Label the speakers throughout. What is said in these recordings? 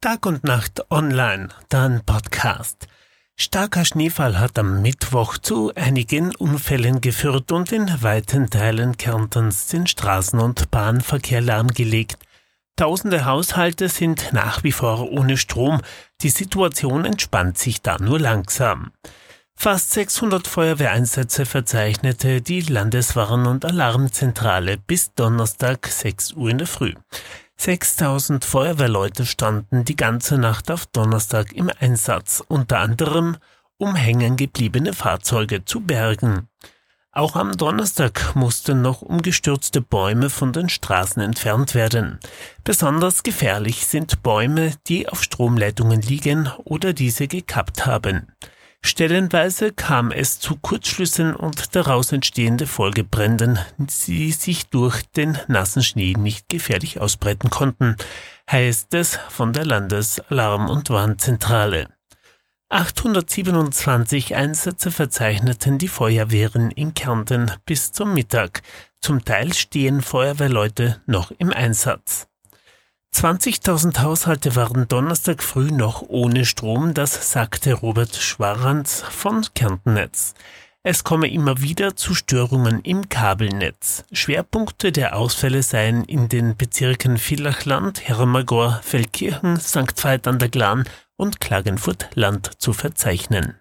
Speaker 1: Tag und Nacht online, dann Podcast. Starker Schneefall hat am Mittwoch zu einigen Unfällen geführt und in weiten Teilen Kärntens den Straßen- und Bahnverkehr lahmgelegt. Tausende Haushalte sind nach wie vor ohne Strom. Die Situation entspannt sich da nur langsam. Fast 600 Feuerwehreinsätze verzeichnete die Landeswarn- und Alarmzentrale bis Donnerstag 6 Uhr in der Früh. 6000 Feuerwehrleute standen die ganze Nacht auf Donnerstag im Einsatz, unter anderem um hängen gebliebene Fahrzeuge zu bergen. Auch am Donnerstag mussten noch umgestürzte Bäume von den Straßen entfernt werden. Besonders gefährlich sind Bäume, die auf Stromleitungen liegen oder diese gekappt haben. Stellenweise kam es zu Kurzschlüssen und daraus entstehende Folgebränden, die sich durch den nassen Schnee nicht gefährlich ausbreiten konnten, heißt es von der Landesalarm- und Warnzentrale. 827 Einsätze verzeichneten die Feuerwehren in Kärnten bis zum Mittag. Zum Teil stehen Feuerwehrleute noch im Einsatz. 20.000 Haushalte waren Donnerstag früh noch ohne Strom, das sagte Robert Schwarranz von Kärntennetz. Es komme immer wieder zu Störungen im Kabelnetz. Schwerpunkte der Ausfälle seien in den Bezirken Villachland, Hermagor, Feldkirchen, St. Veit an der Glan und Klagenfurt-Land zu verzeichnen.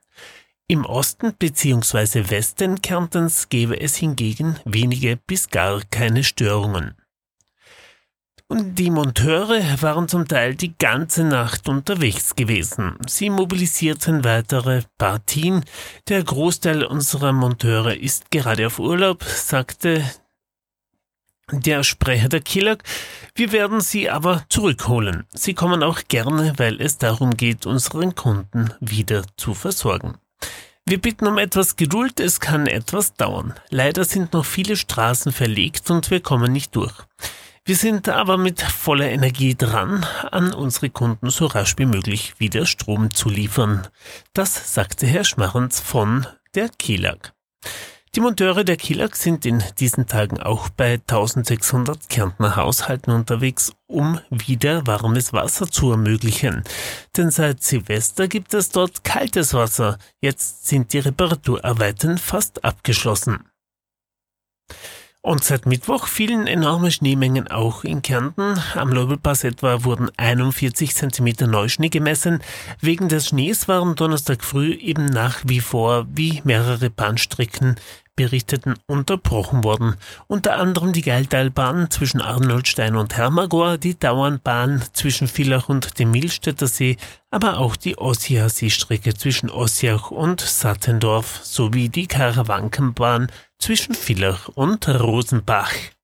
Speaker 1: Im Osten bzw. Westen Kärntens gebe es hingegen wenige bis gar keine Störungen. Und die Monteure waren zum Teil die ganze Nacht unterwegs gewesen. Sie mobilisierten weitere Partien. Der Großteil unserer Monteure ist gerade auf Urlaub, sagte der Sprecher der Killag, wir werden sie aber zurückholen. Sie kommen auch gerne, weil es darum geht, unseren Kunden wieder zu versorgen. Wir bitten um etwas Geduld, es kann etwas dauern. Leider sind noch viele Straßen verlegt und wir kommen nicht durch. Wir sind aber mit voller Energie dran, an unsere Kunden so rasch wie möglich wieder Strom zu liefern. Das sagte Herr Schmarrens von der Kielag. Die Monteure der Kielag sind in diesen Tagen auch bei 1600 Kärntner Haushalten unterwegs, um wieder warmes Wasser zu ermöglichen. Denn seit Silvester gibt es dort kaltes Wasser. Jetzt sind die Reparaturarbeiten fast abgeschlossen. Und seit Mittwoch fielen enorme Schneemengen auch in Kärnten. Am Löbelpass etwa wurden 41 cm Neuschnee gemessen. Wegen des Schnees waren Donnerstag früh eben nach wie vor wie mehrere Bahnstrecken berichteten unterbrochen worden. Unter anderem die Geiltalbahn zwischen Arnoldstein und Hermagor, die Dauernbahn zwischen Villach und dem Milstädter See, aber auch die Ossia-Seestrecke zwischen Ossiach und Sattendorf sowie die Karawankenbahn zwischen Villach und Rosenbach.